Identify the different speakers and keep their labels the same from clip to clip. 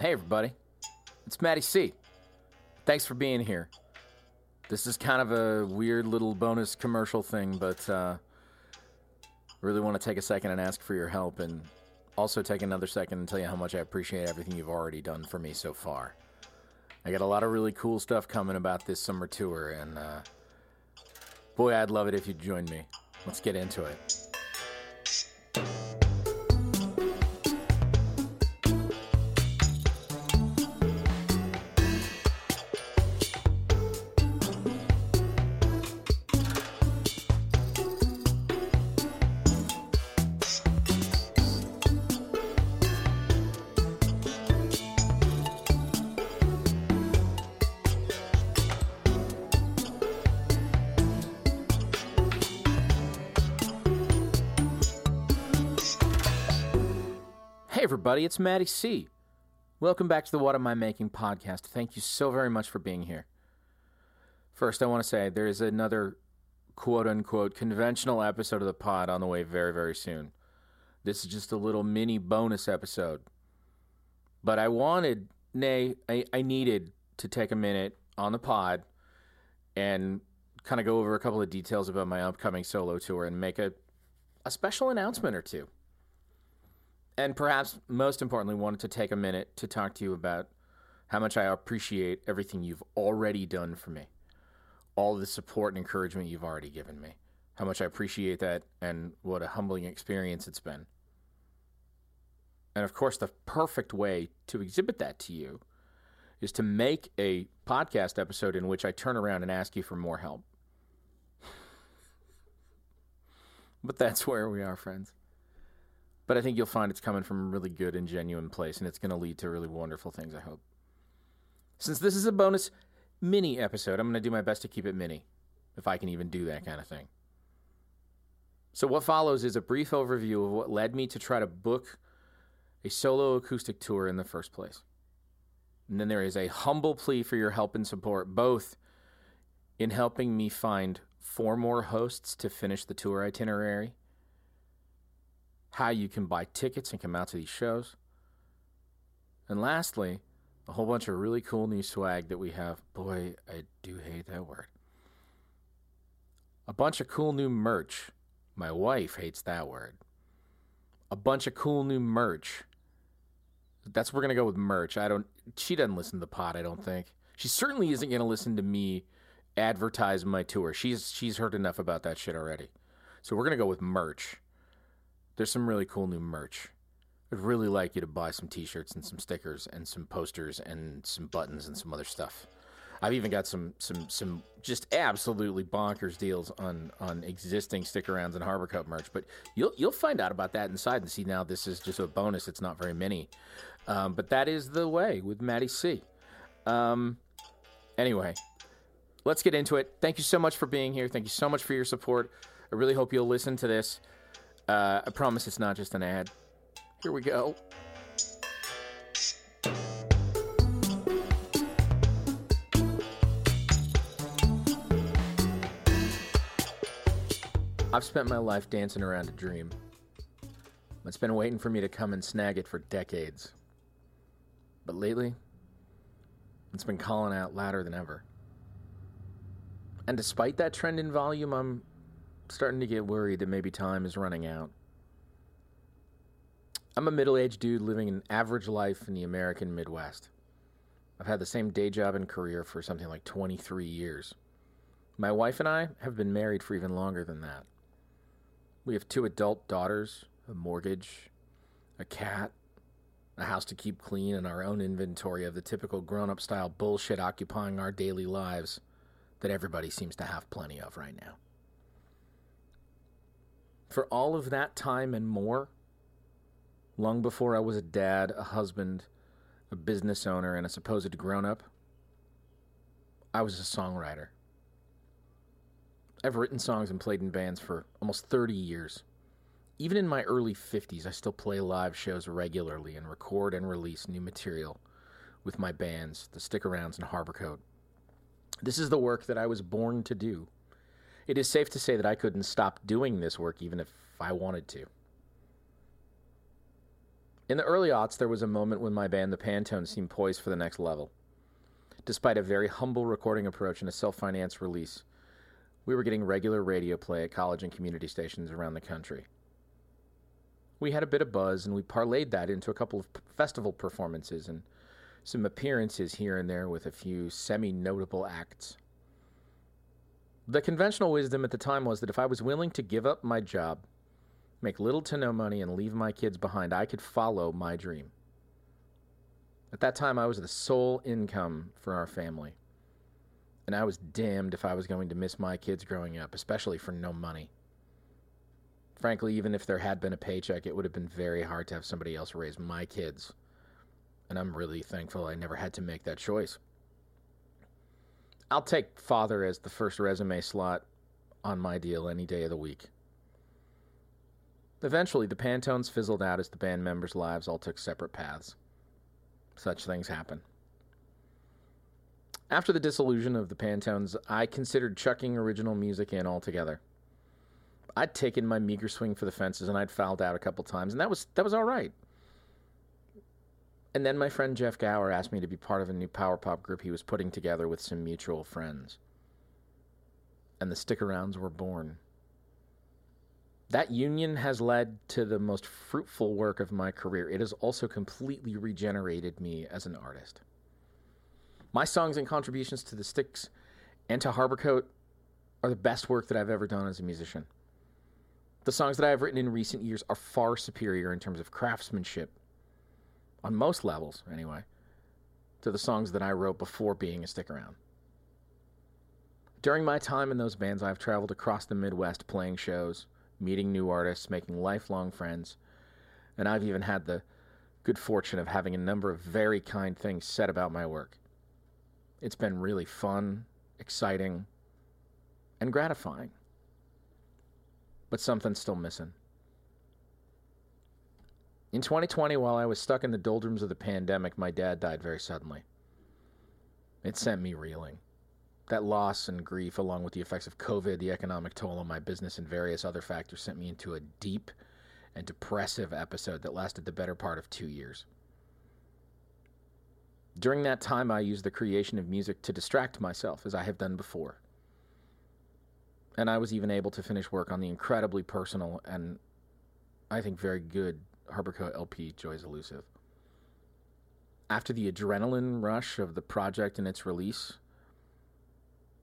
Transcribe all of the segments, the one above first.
Speaker 1: Hey, everybody. It's Matty C. Thanks for being here. This is kind of a weird little bonus commercial thing, but uh, really want to take a second and ask for your help and also take another second and tell you how much I appreciate everything you've already done for me so far. I got a lot of really cool stuff coming about this summer tour, and uh, boy, I'd love it if you'd join me. Let's get into it. Everybody, it's Matty C. Welcome back to the What Am I Making podcast. Thank you so very much for being here. First, I want to say there is another quote unquote conventional episode of the pod on the way very, very soon. This is just a little mini bonus episode. But I wanted, nay, I, I needed to take a minute on the pod and kind of go over a couple of details about my upcoming solo tour and make a, a special announcement or two and perhaps most importantly, wanted to take a minute to talk to you about how much I appreciate everything you've already done for me, all the support and encouragement you've already given me, how much I appreciate that, and what a humbling experience it's been. And of course, the perfect way to exhibit that to you is to make a podcast episode in which I turn around and ask you for more help. but that's where we are, friends but I think you'll find it's coming from a really good and genuine place, and it's going to lead to really wonderful things, I hope. Since this is a bonus mini episode, I'm going to do my best to keep it mini, if I can even do that kind of thing. So, what follows is a brief overview of what led me to try to book a solo acoustic tour in the first place. And then there is a humble plea for your help and support, both in helping me find four more hosts to finish the tour itinerary how you can buy tickets and come out to these shows. And lastly, a whole bunch of really cool new swag that we have. Boy, I do hate that word. A bunch of cool new merch. My wife hates that word. A bunch of cool new merch. That's we're gonna go with merch. I don't. She doesn't listen to the pod. I don't think she certainly isn't gonna listen to me advertise my tour. She's she's heard enough about that shit already. So we're gonna go with merch. There's some really cool new merch. I'd really like you to buy some t-shirts and some stickers and some posters and some buttons and some other stuff. I've even got some some some just absolutely bonkers deals on on existing Stick Arounds and Harborcoat merch. But you'll you'll find out about that inside and see now this is just a bonus. It's not very many, um, but that is the way with Matty C. Um, anyway, let's get into it. Thank you so much for being here. Thank you so much for your support. I really hope you'll listen to this. Uh, I promise it's not just an ad. Here we go. I've spent my life dancing around a dream. It's been waiting for me to come and snag it for decades. But lately, it's been calling out louder than ever. And despite that trend in volume, I'm starting to get worried that maybe time is running out. I'm a middle aged dude living an average life in the American Midwest. I've had the same day job and career for something like 23 years. My wife and I have been married for even longer than that. We have two adult daughters, a mortgage, a cat, a house to keep clean, and our own inventory of the typical grown up style bullshit occupying our daily lives that everybody seems to have plenty of right now. For all of that time and more, long before I was a dad, a husband, a business owner, and a supposed grown up, I was a songwriter. I've written songs and played in bands for almost 30 years. Even in my early 50s, I still play live shows regularly and record and release new material with my bands, the Stick Arounds and Harborcoat. This is the work that I was born to do it is safe to say that I couldn't stop doing this work even if I wanted to. In the early aughts, there was a moment when my band, the Pantones, seemed poised for the next level. Despite a very humble recording approach and a self financed release, we were getting regular radio play at college and community stations around the country. We had a bit of buzz, and we parlayed that into a couple of festival performances and some appearances here and there with a few semi notable acts. The conventional wisdom at the time was that if I was willing to give up my job, make little to no money, and leave my kids behind, I could follow my dream. At that time, I was the sole income for our family. And I was damned if I was going to miss my kids growing up, especially for no money. Frankly, even if there had been a paycheck, it would have been very hard to have somebody else raise my kids. And I'm really thankful I never had to make that choice. I'll take father as the first resume slot on my deal any day of the week. Eventually, the Pantones fizzled out as the band members' lives all took separate paths. Such things happen. After the dissolution of the Pantones, I considered chucking original music in altogether. I'd taken my meager swing for the fences and I'd fouled out a couple times, and that was that was all right. And then my friend Jeff Gower asked me to be part of a new power pop group he was putting together with some mutual friends. And the stick arounds were born. That union has led to the most fruitful work of my career. It has also completely regenerated me as an artist. My songs and contributions to the Sticks and to Harborcoat are the best work that I've ever done as a musician. The songs that I have written in recent years are far superior in terms of craftsmanship, on most levels anyway, to the songs that I wrote before being a stick around. During my time in those bands, I've traveled across the Midwest playing shows meeting new artists, making lifelong friends, and I've even had the good fortune of having a number of very kind things said about my work. It's been really fun, exciting, and gratifying. But something's still missing. In 2020, while I was stuck in the doldrums of the pandemic, my dad died very suddenly. It sent me reeling. That loss and grief, along with the effects of COVID, the economic toll on my business, and various other factors, sent me into a deep and depressive episode that lasted the better part of two years. During that time, I used the creation of music to distract myself, as I have done before. And I was even able to finish work on the incredibly personal and, I think, very good Harborcoat LP, Joy's Elusive. After the adrenaline rush of the project and its release,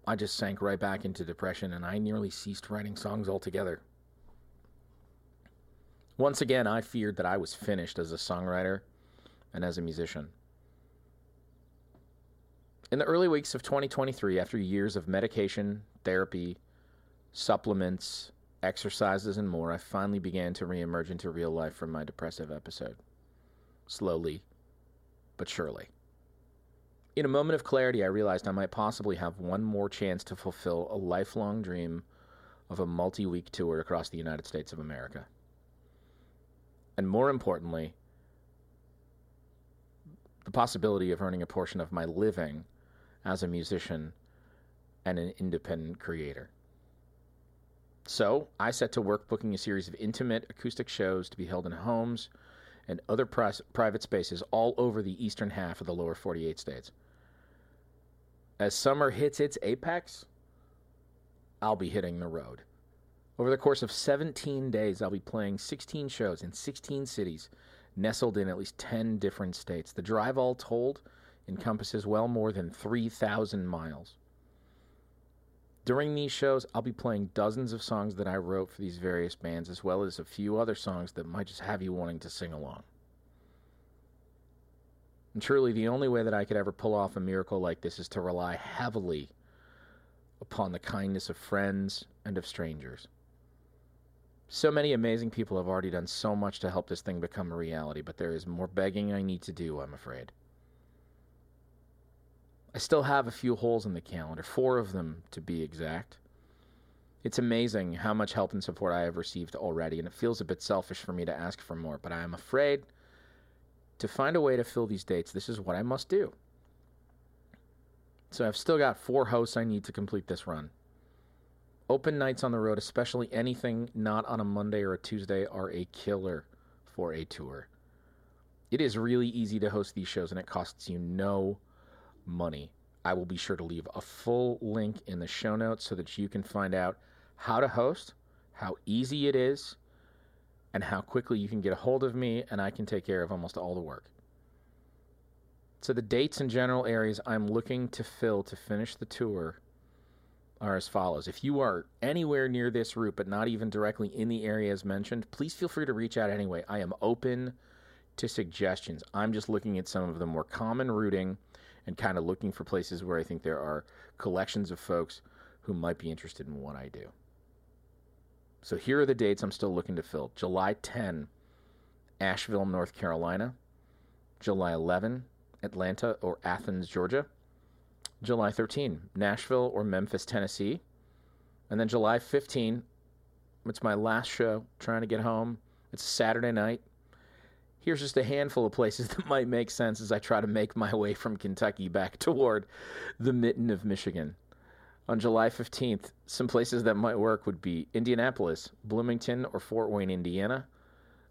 Speaker 1: I just sank right back into depression and I nearly ceased writing songs altogether. Once again, I feared that I was finished as a songwriter and as a musician. In the early weeks of 2023, after years of medication, therapy, supplements, exercises, and more, I finally began to reemerge into real life from my depressive episode. Slowly, but surely. In a moment of clarity, I realized I might possibly have one more chance to fulfill a lifelong dream of a multi week tour across the United States of America. And more importantly, the possibility of earning a portion of my living as a musician and an independent creator. So I set to work booking a series of intimate acoustic shows to be held in homes and other private spaces all over the eastern half of the lower 48 states. As summer hits its apex, I'll be hitting the road. Over the course of 17 days, I'll be playing 16 shows in 16 cities, nestled in at least 10 different states. The drive, all told, encompasses well more than 3,000 miles. During these shows, I'll be playing dozens of songs that I wrote for these various bands, as well as a few other songs that might just have you wanting to sing along. And truly, the only way that I could ever pull off a miracle like this is to rely heavily upon the kindness of friends and of strangers. So many amazing people have already done so much to help this thing become a reality, but there is more begging I need to do, I'm afraid. I still have a few holes in the calendar, four of them to be exact. It's amazing how much help and support I have received already, and it feels a bit selfish for me to ask for more, but I am afraid to find a way to fill these dates, this is what I must do. So I've still got four hosts I need to complete this run. Open nights on the road, especially anything not on a Monday or a Tuesday, are a killer for a tour. It is really easy to host these shows and it costs you no money. I will be sure to leave a full link in the show notes so that you can find out how to host, how easy it is, and how quickly you can get a hold of me and I can take care of almost all the work. So, the dates and general areas I'm looking to fill to finish the tour are as follows. If you are anywhere near this route, but not even directly in the areas mentioned, please feel free to reach out anyway. I am open to suggestions. I'm just looking at some of the more common routing and kind of looking for places where I think there are collections of folks who might be interested in what I do. So here are the dates I'm still looking to fill July 10, Asheville, North Carolina. July 11, Atlanta or Athens, Georgia. July 13, Nashville or Memphis, Tennessee. And then July 15, it's my last show, trying to get home. It's Saturday night. Here's just a handful of places that might make sense as I try to make my way from Kentucky back toward the mitten of Michigan. On July 15th, some places that might work would be Indianapolis, Bloomington or Fort Wayne, Indiana,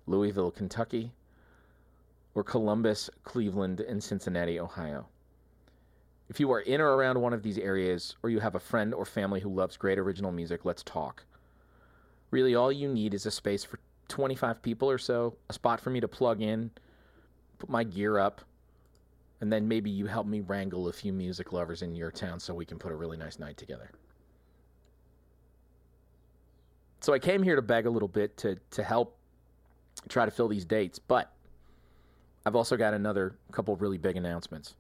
Speaker 1: Louisville, Kentucky, or Columbus, Cleveland, and Cincinnati, Ohio. If you are in or around one of these areas, or you have a friend or family who loves great original music, let's talk. Really, all you need is a space for 25 people or so, a spot for me to plug in, put my gear up, and then maybe you help me wrangle a few music lovers in your town so we can put a really nice night together. So I came here to beg a little bit to, to help try to fill these dates, but I've also got another couple really big announcements.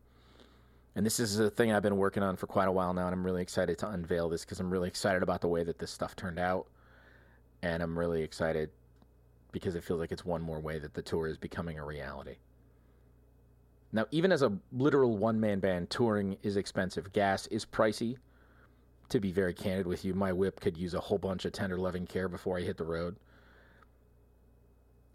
Speaker 1: And this is a thing I've been working on for quite a while now, and I'm really excited to unveil this because I'm really excited about the way that this stuff turned out. And I'm really excited because it feels like it's one more way that the tour is becoming a reality. Now, even as a literal one man band, touring is expensive. Gas is pricey. To be very candid with you, my whip could use a whole bunch of tender loving care before I hit the road.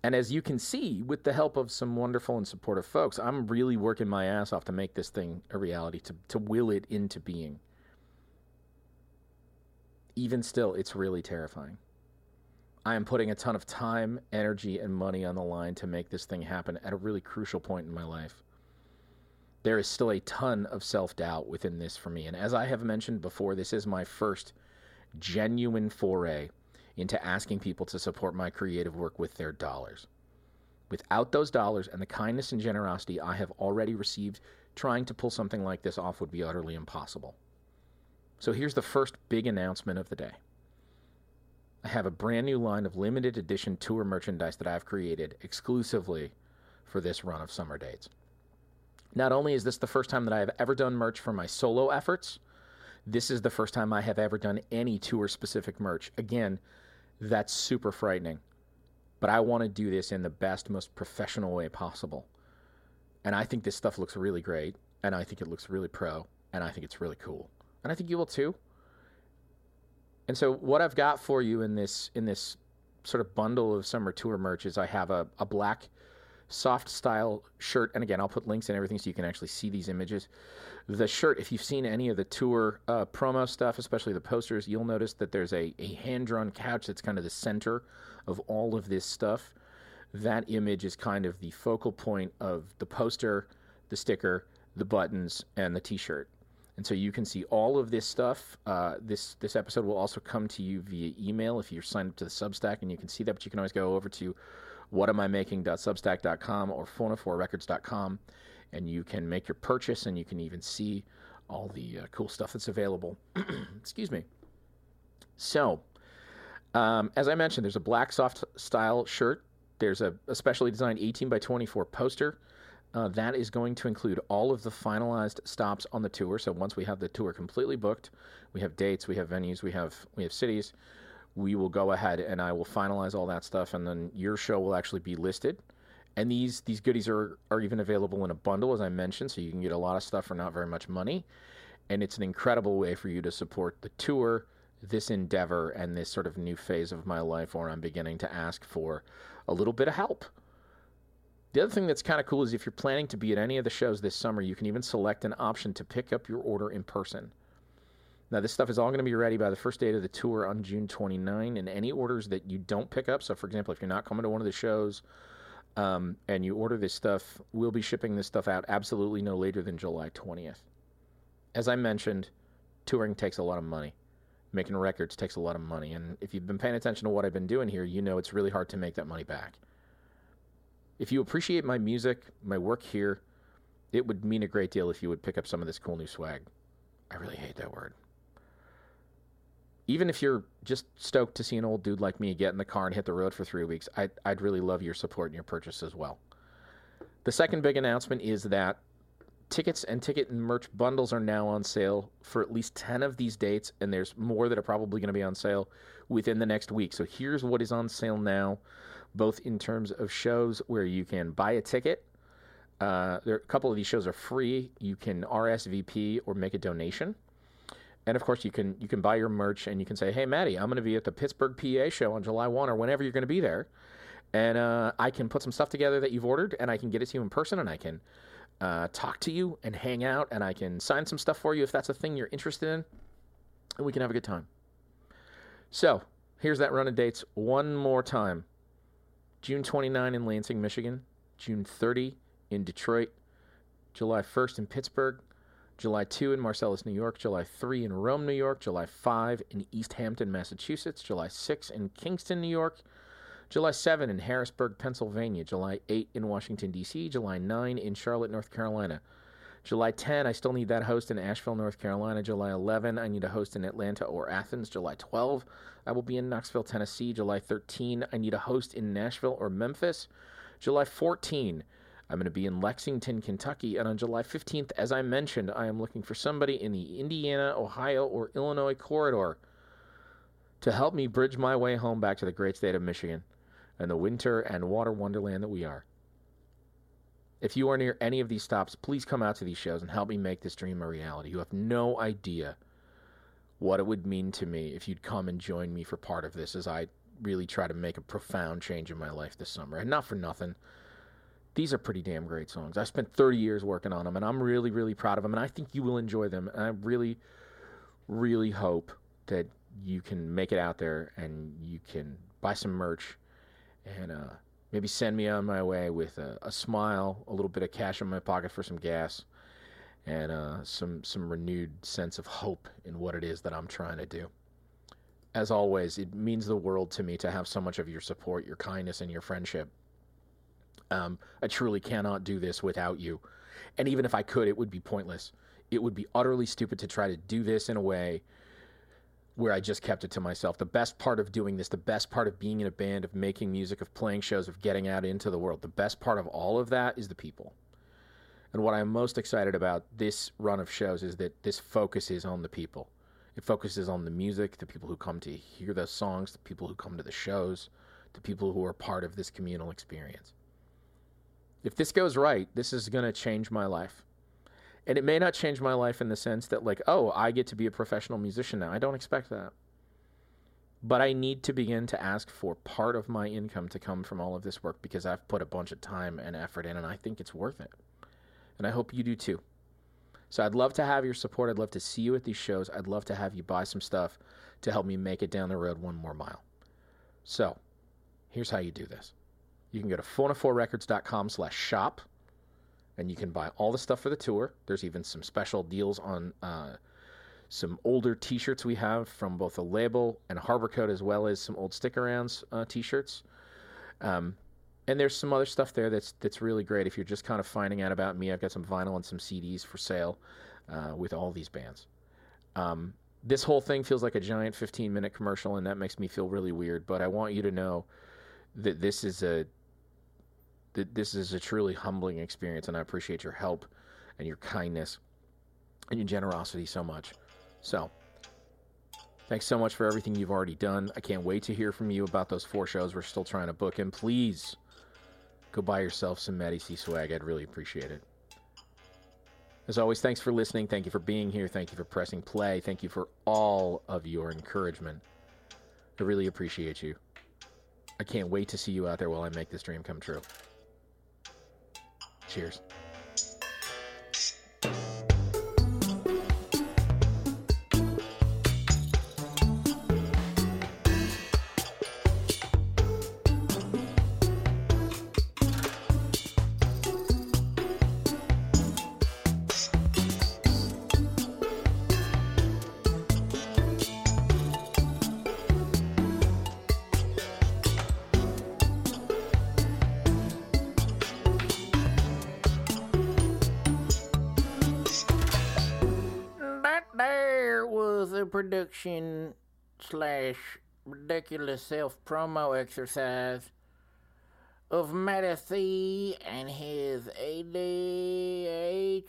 Speaker 1: And as you can see, with the help of some wonderful and supportive folks, I'm really working my ass off to make this thing a reality, to, to will it into being. Even still, it's really terrifying. I am putting a ton of time, energy, and money on the line to make this thing happen at a really crucial point in my life. There is still a ton of self doubt within this for me. And as I have mentioned before, this is my first genuine foray into asking people to support my creative work with their dollars. Without those dollars and the kindness and generosity I have already received, trying to pull something like this off would be utterly impossible. So here's the first big announcement of the day. I have a brand new line of limited edition tour merchandise that I've created exclusively for this run of summer dates. Not only is this the first time that I have ever done merch for my solo efforts, this is the first time I have ever done any tour specific merch. Again, that's super frightening. But I want to do this in the best, most professional way possible. And I think this stuff looks really great. And I think it looks really pro. And I think it's really cool. And I think you will too. And so what I've got for you in this in this sort of bundle of summer tour merch is I have a, a black soft style shirt. And again, I'll put links and everything so you can actually see these images. The shirt, if you've seen any of the tour uh, promo stuff, especially the posters, you'll notice that there's a, a hand drawn couch that's kind of the center of all of this stuff. That image is kind of the focal point of the poster, the sticker, the buttons, and the t shirt. And so you can see all of this stuff. Uh, this this episode will also come to you via email if you're signed up to the Substack, and you can see that. But you can always go over to whatamimaking.substack.com or phono4records.com, and you can make your purchase, and you can even see all the uh, cool stuff that's available. Excuse me. So, um, as I mentioned, there's a black soft style shirt. There's a, a specially designed 18 by 24 poster. Uh, that is going to include all of the finalized stops on the tour. So once we have the tour completely booked, we have dates, we have venues, we have we have cities. We will go ahead and I will finalize all that stuff, and then your show will actually be listed. And these these goodies are are even available in a bundle, as I mentioned, so you can get a lot of stuff for not very much money. And it's an incredible way for you to support the tour, this endeavor, and this sort of new phase of my life where I'm beginning to ask for a little bit of help the other thing that's kind of cool is if you're planning to be at any of the shows this summer, you can even select an option to pick up your order in person. Now, this stuff is all going to be ready by the first date of the tour on June 29, and any orders that you don't pick up, so for example, if you're not coming to one of the shows, um, and you order this stuff, we'll be shipping this stuff out absolutely no later than July 20th. As I mentioned, touring takes a lot of money. Making records takes a lot of money. And if you've been paying attention to what I've been doing here, you know it's really hard to make that money back. If you appreciate my music, my work here, it would mean a great deal if you would pick up some of this cool new swag. I really hate that word. Even if you're just stoked to see an old dude like me get in the car and hit the road for three weeks, I'd, I'd really love your support and your purchase as well. The second big announcement is that tickets and ticket and merch bundles are now on sale for at least 10 of these dates, and there's more that are probably going to be on sale within the next week. So here's what is on sale now, both in terms of shows where you can buy a ticket. Uh, there, a couple of these shows are free. You can RSVP or make a donation. And of course, you can you can buy your merch and you can say, "Hey, Matty, I'm going to be at the Pittsburgh PA show on July 1 or whenever you're going to be there." And uh, I can put some stuff together that you've ordered, and I can get it to you in person, and I can uh, talk to you and hang out, and I can sign some stuff for you if that's a thing you're interested in, and we can have a good time. So, here's that run of dates one more time June 29 in Lansing, Michigan, June 30 in Detroit, July 1st in Pittsburgh, July 2 in Marcellus, New York, July 3 in Rome, New York, July 5 in East Hampton, Massachusetts, July 6 in Kingston, New York, July 7 in Harrisburg, Pennsylvania. July 8 in Washington, D.C. July 9 in Charlotte, North Carolina. July 10, I still need that host in Asheville, North Carolina. July 11, I need a host in Atlanta or Athens. July 12, I will be in Knoxville, Tennessee. July 13, I need a host in Nashville or Memphis. July 14, I'm going to be in Lexington, Kentucky. And on July 15th, as I mentioned, I am looking for somebody in the Indiana, Ohio, or Illinois corridor to help me bridge my way home back to the great state of Michigan and the winter and water wonderland that we are. If you are near any of these stops, please come out to these shows and help me make this dream a reality. You have no idea what it would mean to me if you'd come and join me for part of this as I really try to make a profound change in my life this summer. And not for nothing. These are pretty damn great songs. I spent 30 years working on them, and I'm really, really proud of them, and I think you will enjoy them. And I really, really hope that you can make it out there and you can buy some merch and uh, maybe send me on my way with a, a, smile, a little bit of cash in my pocket for some gas, and uh, some some renewed sense of hope in what it is that I'm trying to do. As always, it means the world to me to have so much of your support, your kindness, and your friendship. Um, I truly cannot do this without you, and even if I could, it would be pointless. It would be utterly stupid to try to do this in a way where I just kept it to myself. The best part of doing this, the best part of being in a band, of making music, of playing shows, of getting out into the world, the best part of all of that is the people. And what I'm most excited about this run of shows is that this focuses on the people. It focuses on the music, the people who come to hear those songs, the people who come to the shows, the people who are part of this communal experience. If this goes right, this is going to change my life. And it may not change my life in the sense that, like, oh, I get to be a professional musician now. I don't expect that. But I need to begin to ask for part of my income to come from all of this work because I've put a bunch of time and effort in, and I think it's worth it. And I hope you do too. So I'd love to have your support. I'd love to see you at these shows. I'd love to have you buy some stuff to help me make it down the road one more mile. So here's how you do this. You can go to phono4records.com slash shop and you can buy all the stuff for the tour. There's even some special deals on uh, some older T-shirts we have from both the label and Harborcoat, as well as some old stick arounds uh, T-shirts. Um, and there's some other stuff there that's that's really great. If you're just kind of finding out about me, I've got some vinyl and some CDs for sale uh, with all these bands. Um, this whole thing feels like a giant 15 minute commercial, and that makes me feel really weird. But I want you to know that this is a this is a truly humbling experience, and I appreciate your help and your kindness and your generosity so much. So, thanks so much for everything you've already done. I can't wait to hear from you about those four shows we're still trying to book. And please go buy yourself some Matty C swag. I'd really appreciate it. As always, thanks for listening. Thank you for being here. Thank you for pressing play. Thank you for all of your encouragement. I really appreciate you. I can't wait to see you out there while I make this dream come true. Cheers.
Speaker 2: Production slash ridiculous self promo exercise of Matty and his ADHD.